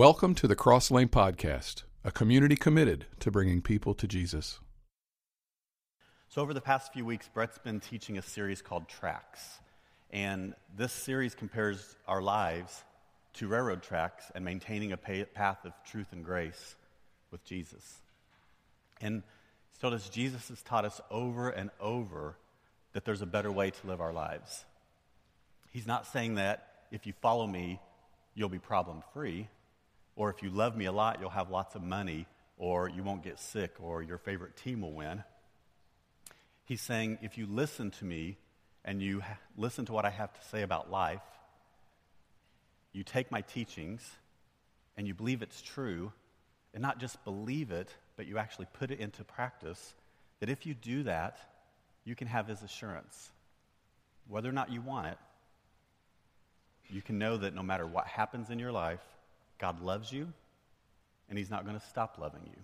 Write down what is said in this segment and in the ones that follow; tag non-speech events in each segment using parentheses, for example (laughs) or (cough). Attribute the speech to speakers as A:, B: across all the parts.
A: Welcome to the Cross Lane Podcast, a community committed to bringing people to Jesus.
B: So, over the past few weeks, Brett's been teaching a series called Tracks. And this series compares our lives to railroad tracks and maintaining a path of truth and grace with Jesus. And he's told us Jesus has taught us over and over that there's a better way to live our lives. He's not saying that if you follow me, you'll be problem free, or if you love me a lot, you'll have lots of money, or you won't get sick, or your favorite team will win. He's saying if you listen to me and you ha- listen to what I have to say about life, you take my teachings and you believe it's true, and not just believe it, but you actually put it into practice, that if you do that, you can have his assurance. Whether or not you want it, you can know that no matter what happens in your life, God loves you and he's not going to stop loving you.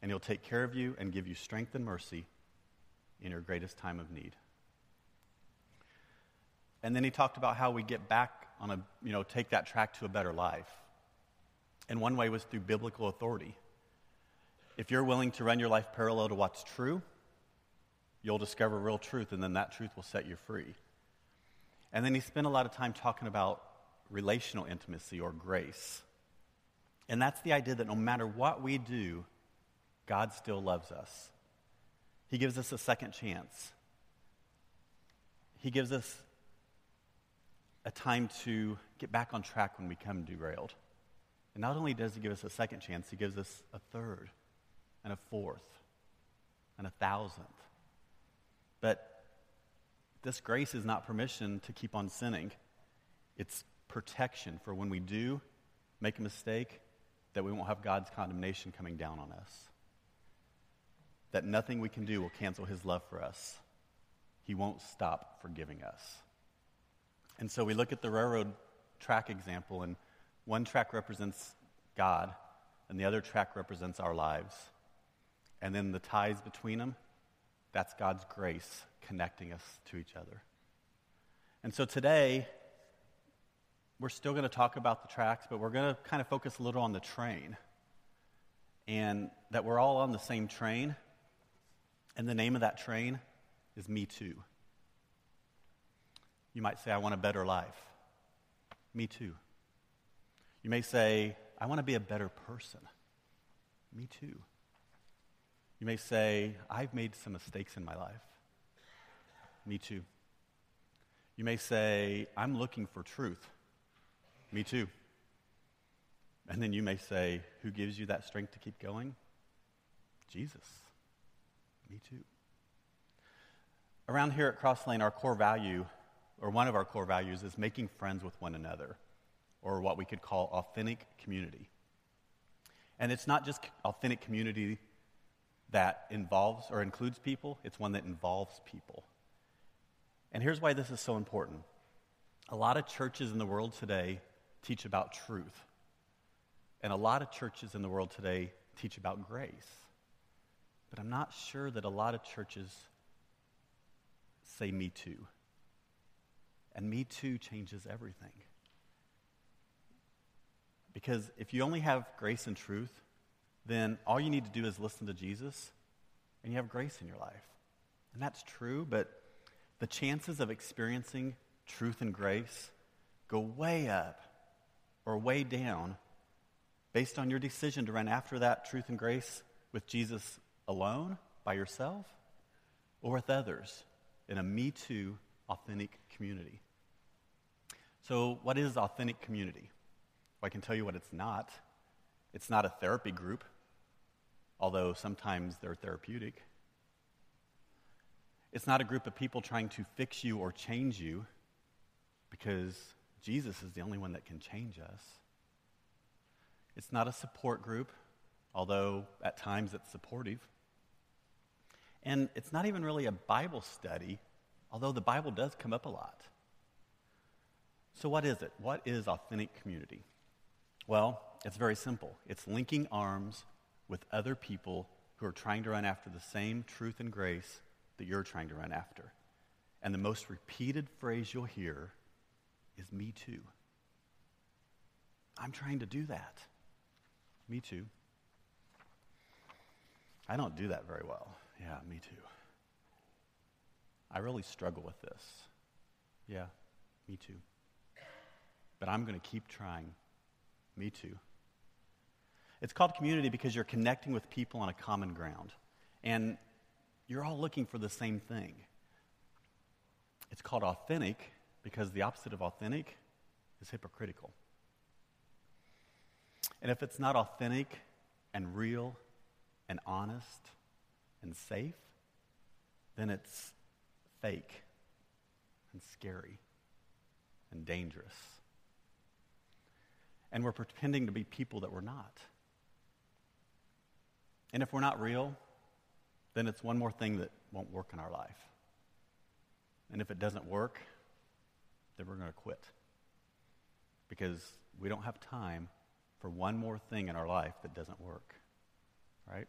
B: And he'll take care of you and give you strength and mercy in your greatest time of need. And then he talked about how we get back on a, you know, take that track to a better life. And one way was through biblical authority. If you're willing to run your life parallel to what's true, you'll discover real truth, and then that truth will set you free. And then he spent a lot of time talking about relational intimacy or grace. And that's the idea that no matter what we do, God still loves us. He gives us a second chance. He gives us a time to get back on track when we come derailed. And not only does he give us a second chance, he gives us a third and a fourth and a thousandth. But this grace is not permission to keep on sinning, it's protection for when we do make a mistake, that we won't have God's condemnation coming down on us. That nothing we can do will cancel his love for us. He won't stop forgiving us. And so we look at the railroad track example, and one track represents God, and the other track represents our lives. And then the ties between them, that's God's grace connecting us to each other. And so today, we're still going to talk about the tracks, but we're going to kind of focus a little on the train. And that we're all on the same train. And the name of that train is Me Too. You might say, I want a better life. Me too. You may say, I want to be a better person. Me too. You may say, I've made some mistakes in my life. Me too. You may say, I'm looking for truth. Me too. And then you may say, Who gives you that strength to keep going? Jesus. Me too. Around here at Cross Lane, our core value, or one of our core values, is making friends with one another, or what we could call authentic community. And it's not just authentic community that involves or includes people, it's one that involves people. And here's why this is so important. A lot of churches in the world today teach about truth, and a lot of churches in the world today teach about grace. But I'm not sure that a lot of churches say me too. And me too changes everything. Because if you only have grace and truth, then all you need to do is listen to Jesus and you have grace in your life. And that's true, but the chances of experiencing truth and grace go way up or way down based on your decision to run after that truth and grace with Jesus alone, by yourself, or with others in a Me Too authentic community. So, what is authentic community? Well, I can tell you what it's not. It's not a therapy group, although sometimes they're therapeutic. It's not a group of people trying to fix you or change you because Jesus is the only one that can change us. It's not a support group, although at times it's supportive. And it's not even really a Bible study, although the Bible does come up a lot. So, what is it? What is authentic community? Well, it's very simple it's linking arms with other people who are trying to run after the same truth and grace that you're trying to run after. And the most repeated phrase you'll hear is me too. I'm trying to do that. Me too. I don't do that very well. Yeah, me too. I really struggle with this. Yeah, me too. But I'm going to keep trying. Me too. It's called community because you're connecting with people on a common ground. And you're all looking for the same thing. It's called authentic because the opposite of authentic is hypocritical. And if it's not authentic and real and honest and safe, then it's fake and scary and dangerous. And we're pretending to be people that we're not. And if we're not real, then it's one more thing that won't work in our life. And if it doesn't work, then we're going to quit. Because we don't have time for one more thing in our life that doesn't work. Right?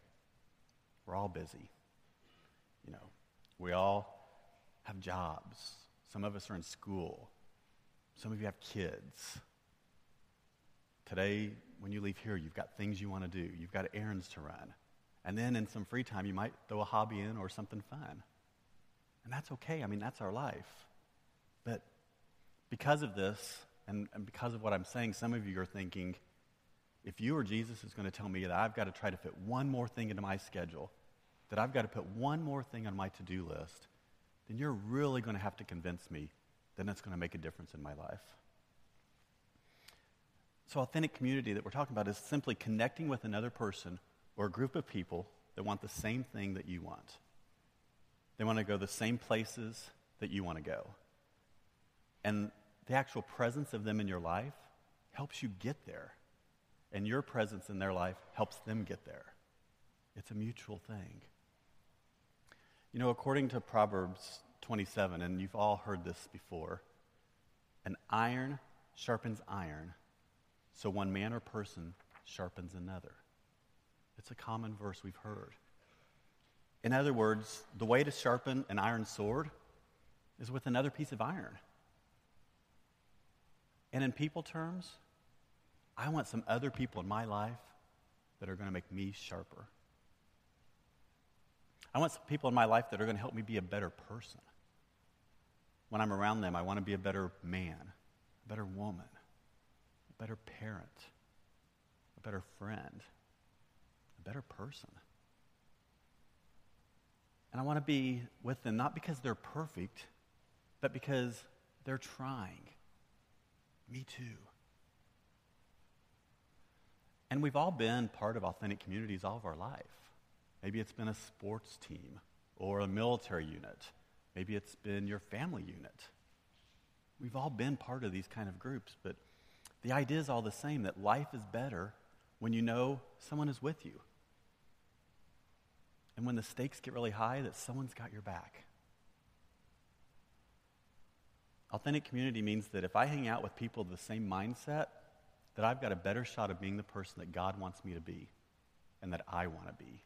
B: We're all busy. You know, we all have jobs. Some of us are in school. Some of you have kids. Today, when you leave here, you've got things you want to do, you've got errands to run. And then in some free time, you might throw a hobby in or something fun. And that's okay. I mean, that's our life. But because of this, and, and because of what I'm saying, some of you are thinking, if you or Jesus is going to tell me that I've got to try to fit one more thing into my schedule, that I've got to put one more thing on my to do list, then you're really going to have to convince me that it's going to make a difference in my life. So, authentic community that we're talking about is simply connecting with another person or a group of people that want the same thing that you want. They want to go the same places that you want to go. And the actual presence of them in your life helps you get there. And your presence in their life helps them get there. It's a mutual thing. You know, according to Proverbs 27, and you've all heard this before, an iron sharpens iron, so one man or person sharpens another. It's a common verse we've heard. In other words, the way to sharpen an iron sword is with another piece of iron. And in people terms, I want some other people in my life that are going to make me sharper. I want some people in my life that are going to help me be a better person. When I'm around them, I want to be a better man, a better woman, a better parent, a better friend, a better person. And I want to be with them not because they're perfect, but because they're trying. Me too. And we've all been part of authentic communities all of our life. Maybe it's been a sports team or a military unit. Maybe it's been your family unit. We've all been part of these kind of groups, but the idea is all the same that life is better when you know someone is with you and when the stakes get really high, that someone's got your back. Authentic community means that if I hang out with people of the same mindset, that I've got a better shot of being the person that God wants me to be and that I want to be.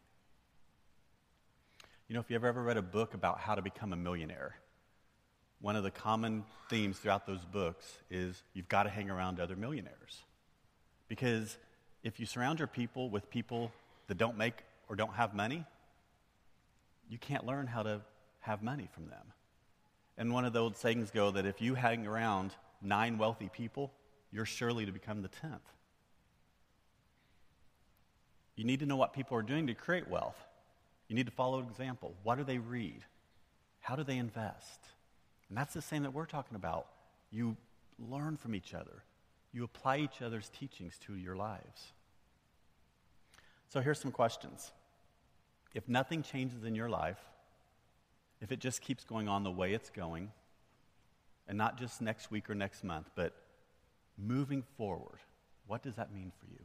B: You know, if you ever ever read a book about how to become a millionaire, one of the common themes throughout those books is you've got to hang around other millionaires. Because if you surround your people with people that don't make or don't have money, you can't learn how to have money from them. And one of the old sayings go that if you hang around nine wealthy people, you're surely to become the tenth. You need to know what people are doing to create wealth. You need to follow example. What do they read? How do they invest? And that's the same that we're talking about. You learn from each other. You apply each other's teachings to your lives. So here's some questions if nothing changes in your life, if it just keeps going on the way it's going, and not just next week or next month, but moving forward, what does that mean for you?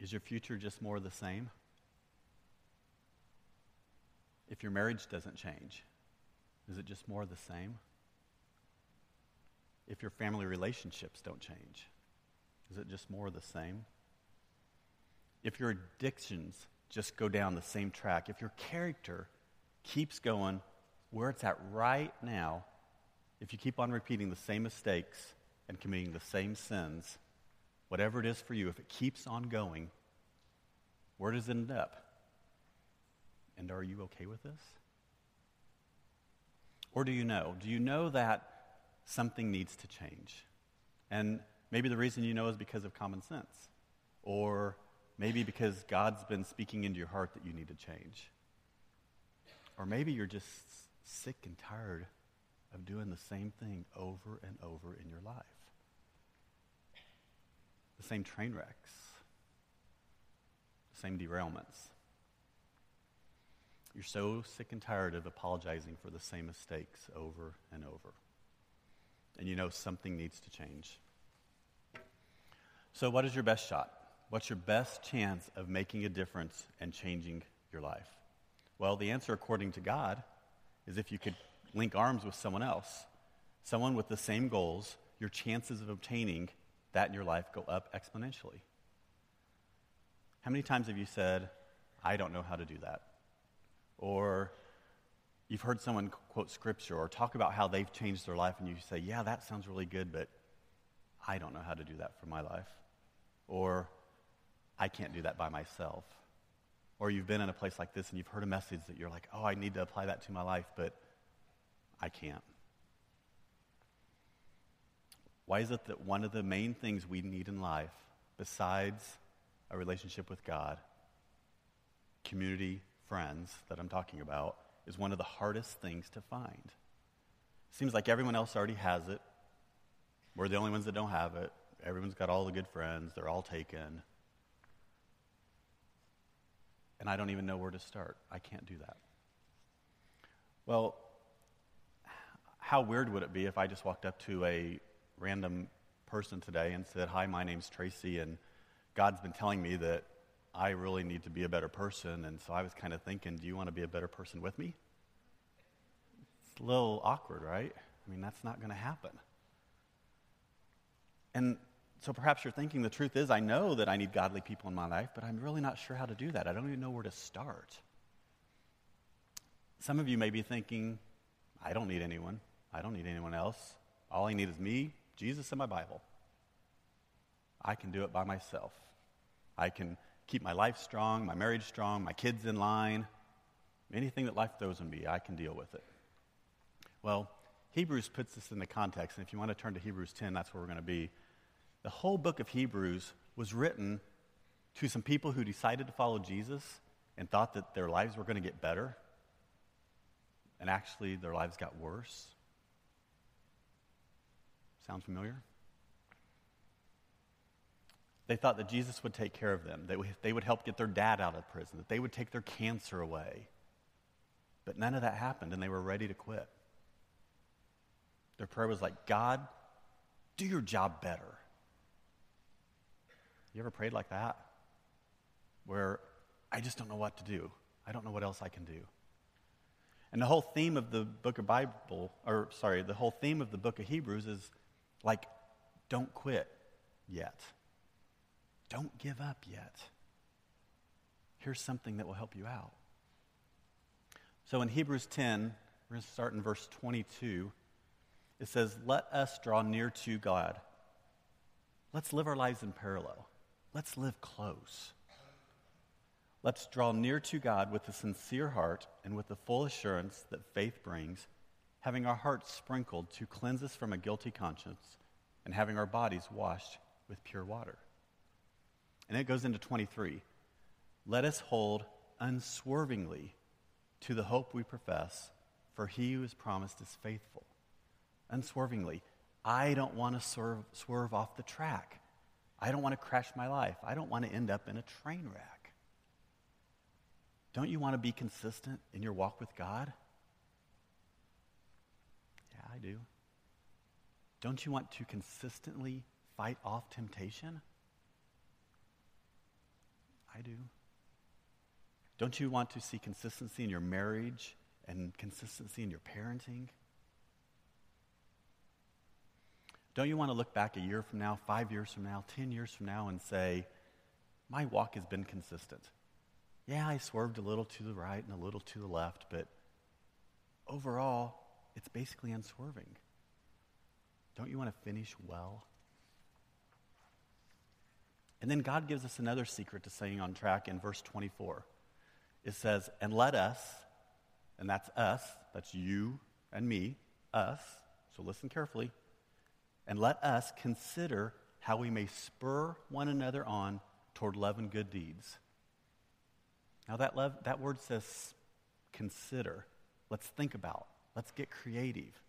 B: Is your future just more the same? If your marriage doesn't change, is it just more the same? If your family relationships don't change, is it just more the same? if your addictions just go down the same track, if your character keeps going where it's at right now, if you keep on repeating the same mistakes and committing the same sins, whatever it is for you, if it keeps on going, where does it end up? And are you okay with this? Or do you know? Do you know that something needs to change? And maybe the reason you know is because of common sense. Or maybe because God's been speaking into your heart that you need to change. Or maybe you're just sick and tired of doing the same thing over and over in your life. The same train wrecks, the same derailments. You're so sick and tired of apologizing for the same mistakes over and over. And you know something needs to change. So, what is your best shot? What's your best chance of making a difference and changing your life? Well, the answer, according to God, is if you could link arms with someone else, someone with the same goals, your chances of obtaining that in your life go up exponentially. How many times have you said, I don't know how to do that? Or you've heard someone quote scripture or talk about how they've changed their life, and you say, Yeah, that sounds really good, but I don't know how to do that for my life. Or I can't do that by myself. Or you've been in a place like this and you've heard a message that you're like, Oh, I need to apply that to my life, but I can't. Why is it that one of the main things we need in life, besides a relationship with God, community, friends that I'm talking about, is one of the hardest things to find? Seems like everyone else already has it. We're the only ones that don't have it. Everyone's got all the good friends, they're all taken. And I don't even know where to start. I can't do that. Well, how weird would it be if I just walked up to a random person today and said, Hi, my name's Tracy, and God's been telling me that I really need to be a better person. And so I was kind of thinking, Do you want to be a better person with me? It's a little awkward, right? I mean, that's not going to happen. And so perhaps you're thinking the truth is, I know that I need godly people in my life, but I'm really not sure how to do that. I don't even know where to start. Some of you may be thinking, I don't need anyone. I don't need anyone else. All I need is me, Jesus, and my Bible. I can do it by myself. I can keep my life strong, my marriage strong, my kids in line. Anything that life throws at me, I can deal with it. Well, Hebrews puts this in the context, and if you want to turn to Hebrews 10, that's where we're going to be. The whole book of Hebrews was written to some people who decided to follow Jesus and thought that their lives were going to get better, and actually their lives got worse. Sound familiar? They thought that Jesus would take care of them, that they would help get their dad out of prison, that they would take their cancer away. But none of that happened, and they were ready to quit. Their prayer was like, God, do your job better. You ever prayed like that? Where I just don't know what to do. I don't know what else I can do. And the whole theme of the book of Bible, or sorry, the whole theme of the book of Hebrews is like, don't quit yet. Don't give up yet. Here's something that will help you out. So in Hebrews 10, we're going to start in verse 22. It says, Let us draw near to God. Let's live our lives in parallel. Let's live close. Let's draw near to God with a sincere heart and with the full assurance that faith brings having our hearts sprinkled to cleanse us from a guilty conscience, and having our bodies washed with pure water. And it goes into 23. Let us hold unswervingly to the hope we profess, for he who is promised is faithful. Unswervingly. I don't want to swerve, swerve off the track. I don't want to crash my life. I don't want to end up in a train wreck. Don't you want to be consistent in your walk with God? Yeah, I do. Don't you want to consistently fight off temptation? I do. Don't you want to see consistency in your marriage and consistency in your parenting? Don't you want to look back a year from now, five years from now, ten years from now, and say, my walk has been consistent? Yeah, I swerved a little to the right and a little to the left, but overall, it's basically unswerving. Don't you want to finish well? And then God gives us another secret to staying on track in verse 24. It says, And let us, and that's us, that's you and me, us, so listen carefully, and let us consider how we may spur one another on toward love and good deeds. Now, that, love, that word says consider. Let's think about. Let's get creative.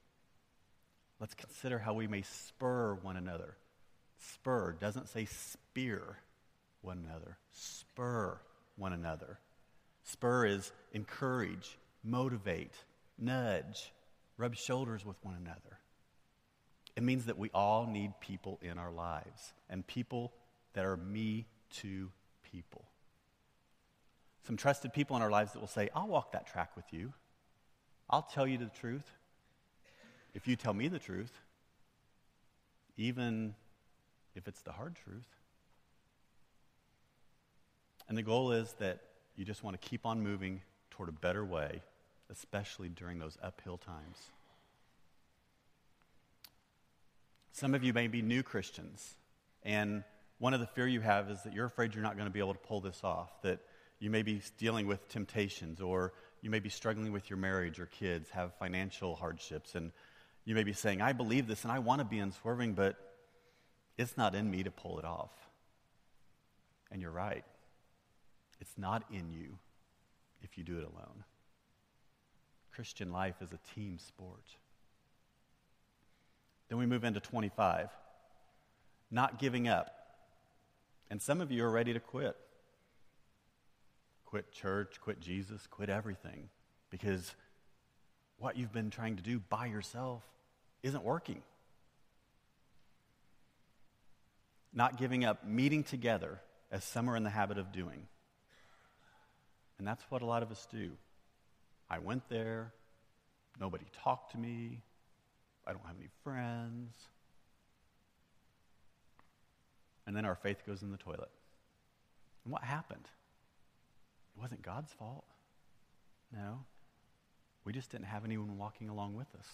B: Let's consider how we may spur one another. Spur doesn't say spear one another, spur one another. Spur is encourage, motivate, nudge, rub shoulders with one another. It means that we all need people in our lives and people that are me too people. Some trusted people in our lives that will say, I'll walk that track with you. I'll tell you the truth if you tell me the truth, even if it's the hard truth. And the goal is that you just want to keep on moving toward a better way, especially during those uphill times. Some of you may be new Christians, and one of the fear you have is that you're afraid you're not going to be able to pull this off, that you may be dealing with temptations, or you may be struggling with your marriage or kids, have financial hardships, and you may be saying, I believe this and I want to be unswerving, but it's not in me to pull it off. And you're right. It's not in you if you do it alone. Christian life is a team sport. Then we move into 25. Not giving up. And some of you are ready to quit. Quit church, quit Jesus, quit everything. Because what you've been trying to do by yourself isn't working. Not giving up meeting together as some are in the habit of doing. And that's what a lot of us do. I went there, nobody talked to me, I don't have any friends. And then our faith goes in the toilet. And what happened? It wasn't God's fault. No. We just didn't have anyone walking along with us.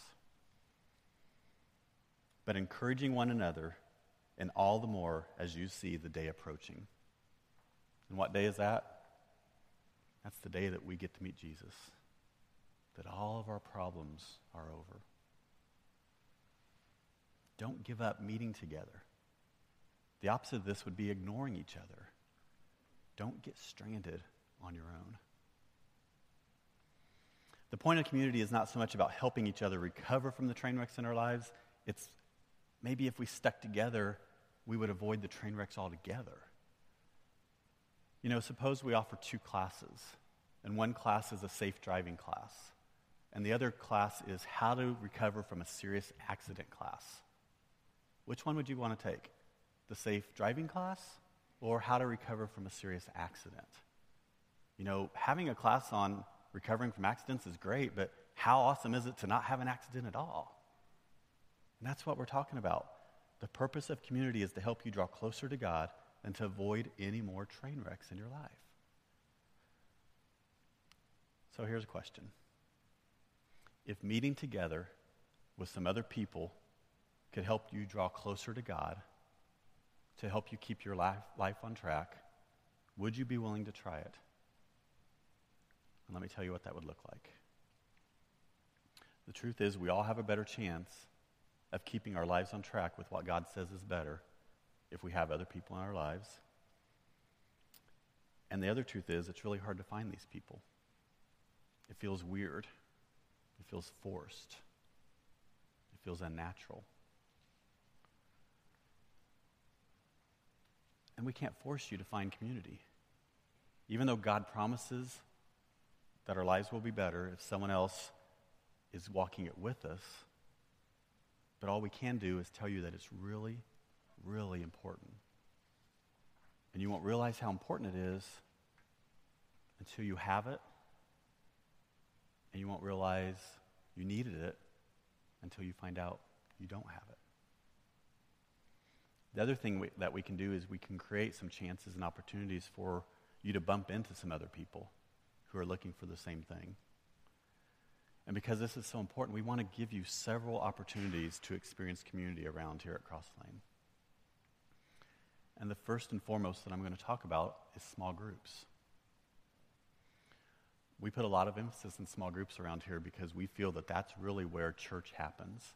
B: But encouraging one another, and all the more as you see the day approaching. And what day is that? That's the day that we get to meet Jesus, that all of our problems are over. Don't give up meeting together. The opposite of this would be ignoring each other. Don't get stranded on your own. The point of community is not so much about helping each other recover from the train wrecks in our lives. It's maybe if we stuck together, we would avoid the train wrecks altogether. You know, suppose we offer two classes, and one class is a safe driving class, and the other class is how to recover from a serious accident class. Which one would you want to take? The safe driving class or how to recover from a serious accident? You know, having a class on recovering from accidents is great, but how awesome is it to not have an accident at all? And that's what we're talking about. The purpose of community is to help you draw closer to God and to avoid any more train wrecks in your life. So here's a question If meeting together with some other people could help you draw closer to God, to help you keep your life, life on track, would you be willing to try it? And let me tell you what that would look like. The truth is, we all have a better chance of keeping our lives on track with what God says is better if we have other people in our lives. And the other truth is, it's really hard to find these people. It feels weird, it feels forced, it feels unnatural. And we can't force you to find community. Even though God promises that our lives will be better if someone else is walking it with us. But all we can do is tell you that it's really, really important. And you won't realize how important it is until you have it. And you won't realize you needed it until you find out you don't have it. The other thing we, that we can do is we can create some chances and opportunities for you to bump into some other people who are looking for the same thing. And because this is so important, we want to give you several opportunities to experience community around here at Crosslane. And And the first and foremost that I'm going to talk about is small groups. We put a lot of emphasis in small groups around here because we feel that that's really where church happens.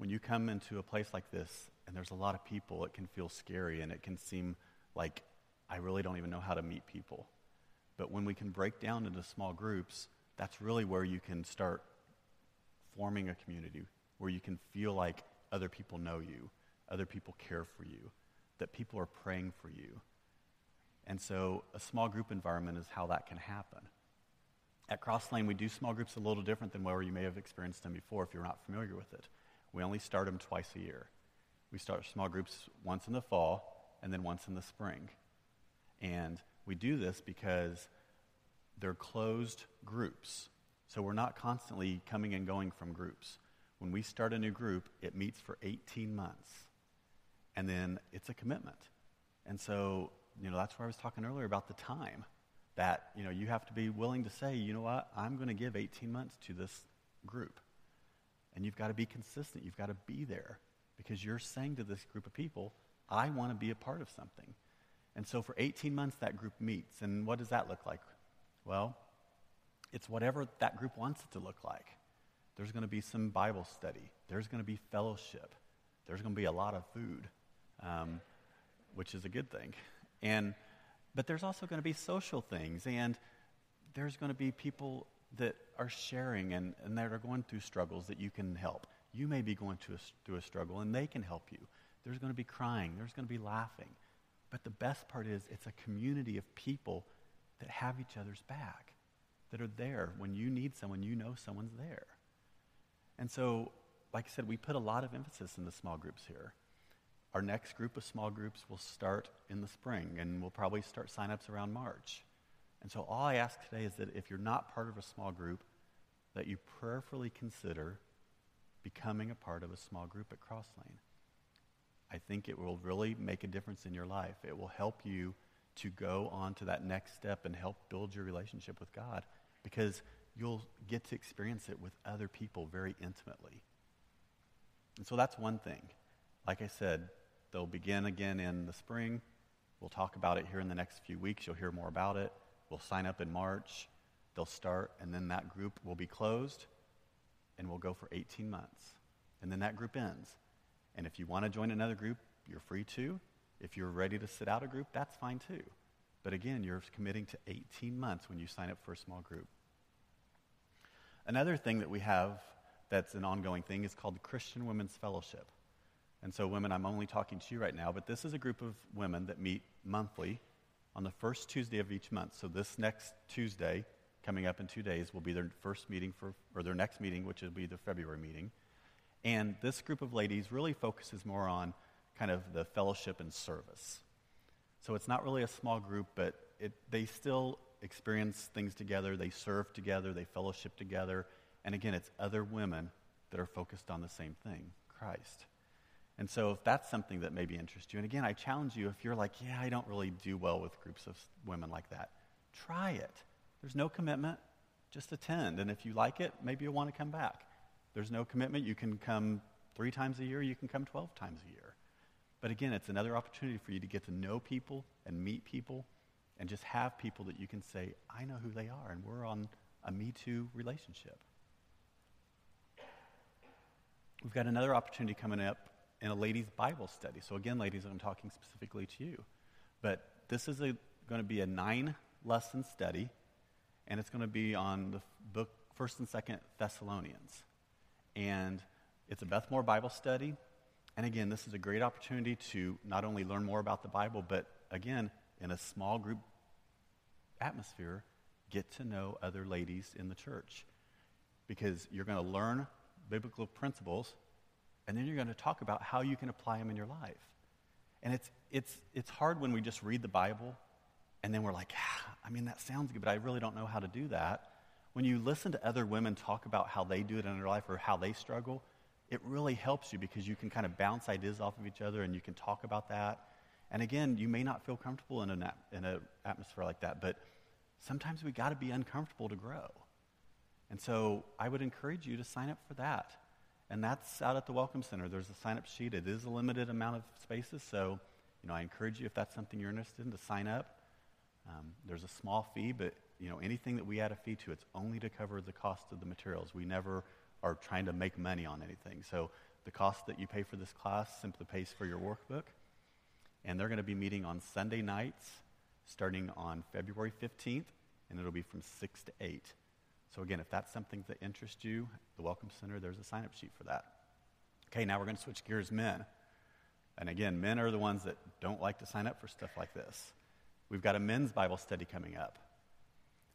B: When you come into a place like this and there's a lot of people, it can feel scary and it can seem like I really don't even know how to meet people. But when we can break down into small groups, that's really where you can start forming a community, where you can feel like other people know you, other people care for you, that people are praying for you. And so a small group environment is how that can happen. At Cross Lane, we do small groups a little different than where you may have experienced them before if you're not familiar with it. We only start them twice a year. We start small groups once in the fall and then once in the spring. And we do this because they're closed groups. So we're not constantly coming and going from groups. When we start a new group, it meets for 18 months. And then it's a commitment. And so, you know, that's where I was talking earlier about the time that, you know, you have to be willing to say, you know what, I'm going to give 18 months to this group. And you've got to be consistent. You've got to be there because you're saying to this group of people, I want to be a part of something. And so for 18 months, that group meets. And what does that look like? Well, it's whatever that group wants it to look like. There's going to be some Bible study, there's going to be fellowship, there's going to be a lot of food, um, which is a good thing. And, but there's also going to be social things, and there's going to be people that are sharing and, and that are going through struggles that you can help. You may be going through a, through a struggle, and they can help you. There's going to be crying, there's going to be laughing. But the best part is, it's a community of people that have each other's back, that are there. When you need someone, you know someone's there. And so, like I said, we put a lot of emphasis in the small groups here. Our next group of small groups will start in the spring, and we'll probably start signups around March. And so, all I ask today is that if you're not part of a small group, that you prayerfully consider becoming a part of a small group at Crosslane. I think it will really make a difference in your life. It will help you to go on to that next step and help build your relationship with God because you'll get to experience it with other people very intimately. And so that's one thing. Like I said, they'll begin again in the spring. We'll talk about it here in the next few weeks. You'll hear more about it. We'll sign up in March. They'll start, and then that group will be closed, and we'll go for 18 months. And then that group ends. And if you want to join another group, you're free to. If you're ready to sit out a group, that's fine too. But again, you're committing to 18 months when you sign up for a small group. Another thing that we have that's an ongoing thing is called the Christian Women's Fellowship. And so, women, I'm only talking to you right now, but this is a group of women that meet monthly on the first Tuesday of each month. So, this next Tuesday, coming up in two days, will be their first meeting for, or their next meeting, which will be the February meeting. And this group of ladies really focuses more on kind of the fellowship and service. So it's not really a small group, but it, they still experience things together. They serve together, they fellowship together. And again, it's other women that are focused on the same thing Christ. And so if that's something that maybe interests you, and again, I challenge you if you're like, yeah, I don't really do well with groups of women like that, try it. There's no commitment, just attend. And if you like it, maybe you'll want to come back. There's no commitment. You can come three times a year, you can come 12 times a year. But again, it's another opportunity for you to get to know people and meet people and just have people that you can say, I know who they are, and we're on a Me Too relationship. We've got another opportunity coming up in a ladies' Bible study. So, again, ladies, I'm talking specifically to you. But this is going to be a nine lesson study, and it's going to be on the book, 1st and 2nd Thessalonians. And it's a Beth Moore Bible study. And again, this is a great opportunity to not only learn more about the Bible, but again, in a small group atmosphere, get to know other ladies in the church. Because you're going to learn biblical principles, and then you're going to talk about how you can apply them in your life. And it's, it's, it's hard when we just read the Bible, and then we're like, ah, I mean, that sounds good, but I really don't know how to do that when you listen to other women talk about how they do it in their life or how they struggle, it really helps you because you can kind of bounce ideas off of each other and you can talk about that. And again, you may not feel comfortable in an in an atmosphere like that, but sometimes we got to be uncomfortable to grow. And so I would encourage you to sign up for that. And that's out at the Welcome Center. There's a sign up sheet. It is a limited amount of spaces, so you know, I encourage you, if that's something you're interested in, to sign up. Um, there's a small fee, but you know, anything that we add a fee to, it's only to cover the cost of the materials. We never are trying to make money on anything. So the cost that you pay for this class simply pays for your workbook. And they're going to be meeting on Sunday nights starting on February 15th, and it'll be from 6 to 8. So, again, if that's something that interests you, the Welcome Center, there's a sign up sheet for that. Okay, now we're going to switch gears, men. And again, men are the ones that don't like to sign up for stuff like this. We've got a men's Bible study coming up.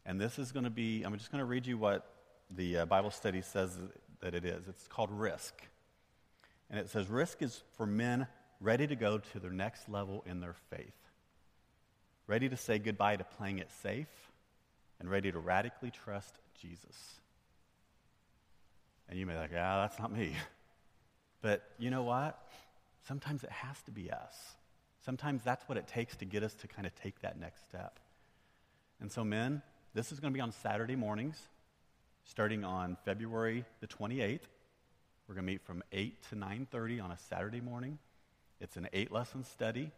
B: And this is going to be, I'm just going to read you what the uh, Bible study says that it is. It's called Risk. And it says, Risk is for men ready to go to their next level in their faith, ready to say goodbye to playing it safe, and ready to radically trust Jesus. And you may be like, yeah, that's not me. (laughs) But you know what? Sometimes it has to be us. Sometimes that's what it takes to get us to kind of take that next step. And so, men, this is going to be on Saturday mornings, starting on February the 28th. We're going to meet from 8 to 9:30 on a Saturday morning. It's an eight-lesson study.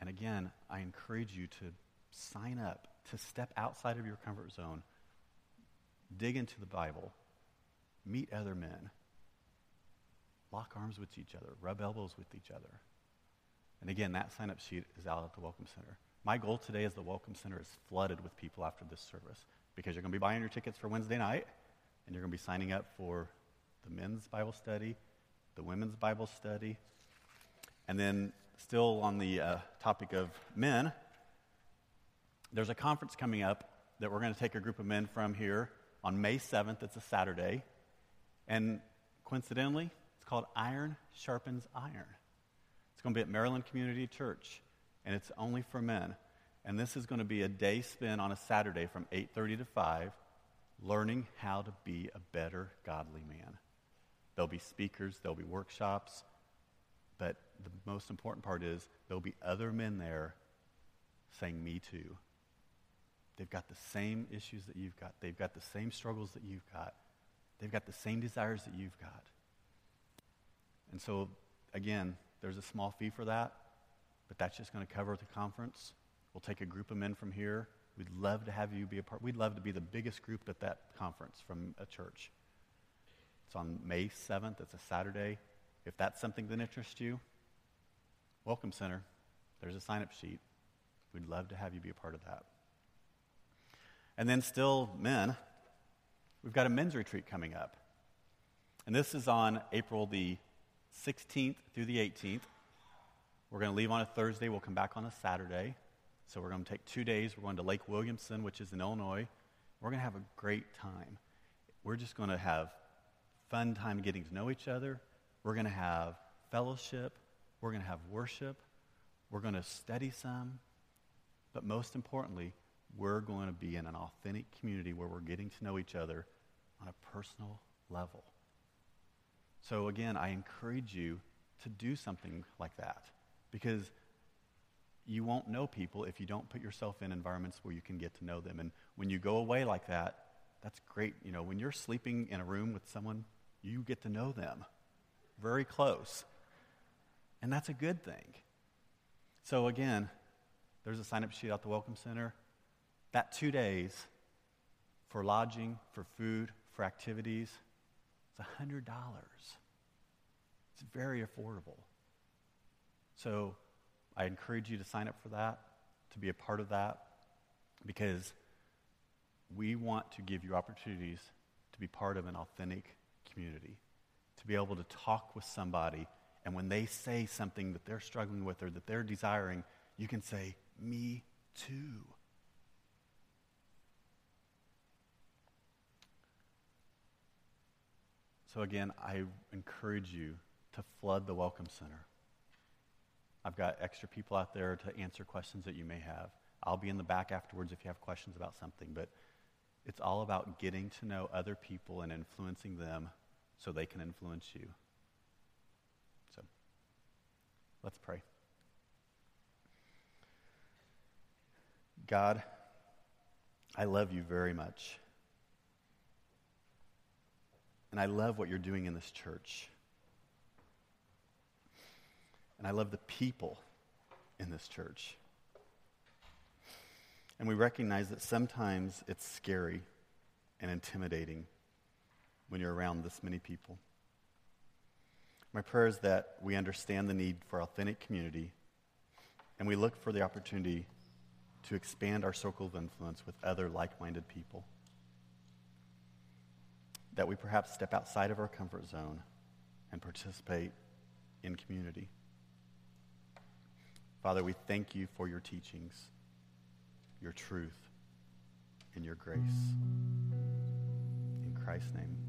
B: And again, I encourage you to sign up, to step outside of your comfort zone, dig into the Bible, meet other men, lock arms with each other, rub elbows with each other. And again, that sign up sheet is out at the Welcome Center. My goal today is the Welcome Center is flooded with people after this service because you're going to be buying your tickets for Wednesday night and you're going to be signing up for the men's Bible study, the women's Bible study. And then, still on the uh, topic of men, there's a conference coming up that we're going to take a group of men from here on May 7th. It's a Saturday. And coincidentally, it's called Iron Sharpens Iron. It's going to be at Maryland Community Church, and it's only for men. And this is going to be a day spent on a Saturday from 8:30 to 5 learning how to be a better godly man. There'll be speakers, there'll be workshops, but the most important part is there'll be other men there saying me too. They've got the same issues that you've got. They've got the same struggles that you've got. They've got the same desires that you've got. And so, again, there's a small fee for that, but that's just going to cover the conference. We'll take a group of men from here. We'd love to have you be a part. We'd love to be the biggest group at that conference from a church. It's on May 7th. It's a Saturday. If that's something that interests you, Welcome Center. There's a sign up sheet. We'd love to have you be a part of that. And then, still, men, we've got a men's retreat coming up. And this is on April the 16th through the 18th. We're going to leave on a Thursday. We'll come back on a Saturday. So we're going to take two days. We're going to Lake Williamson, which is in Illinois. We're going to have a great time. We're just going to have fun time getting to know each other. We're going to have fellowship. We're going to have worship. We're going to study some. But most importantly, we're going to be in an authentic community where we're getting to know each other on a personal level. So, again, I encourage you to do something like that because you won't know people if you don't put yourself in environments where you can get to know them. And when you go away like that, that's great. You know, when you're sleeping in a room with someone, you get to know them very close. And that's a good thing. So, again, there's a sign up sheet at the Welcome Center. That two days for lodging, for food, for activities, it's $100. It's very affordable. So I encourage you to sign up for that, to be a part of that, because we want to give you opportunities to be part of an authentic community, to be able to talk with somebody, and when they say something that they're struggling with or that they're desiring, you can say, Me too. So, again, I encourage you to flood the Welcome Center. I've got extra people out there to answer questions that you may have. I'll be in the back afterwards if you have questions about something, but it's all about getting to know other people and influencing them so they can influence you. So, let's pray. God, I love you very much. And I love what you're doing in this church. And I love the people in this church. And we recognize that sometimes it's scary and intimidating when you're around this many people. My prayer is that we understand the need for authentic community and we look for the opportunity to expand our circle of influence with other like minded people. That we perhaps step outside of our comfort zone and participate in community. Father, we thank you for your teachings, your truth, and your grace. In Christ's name.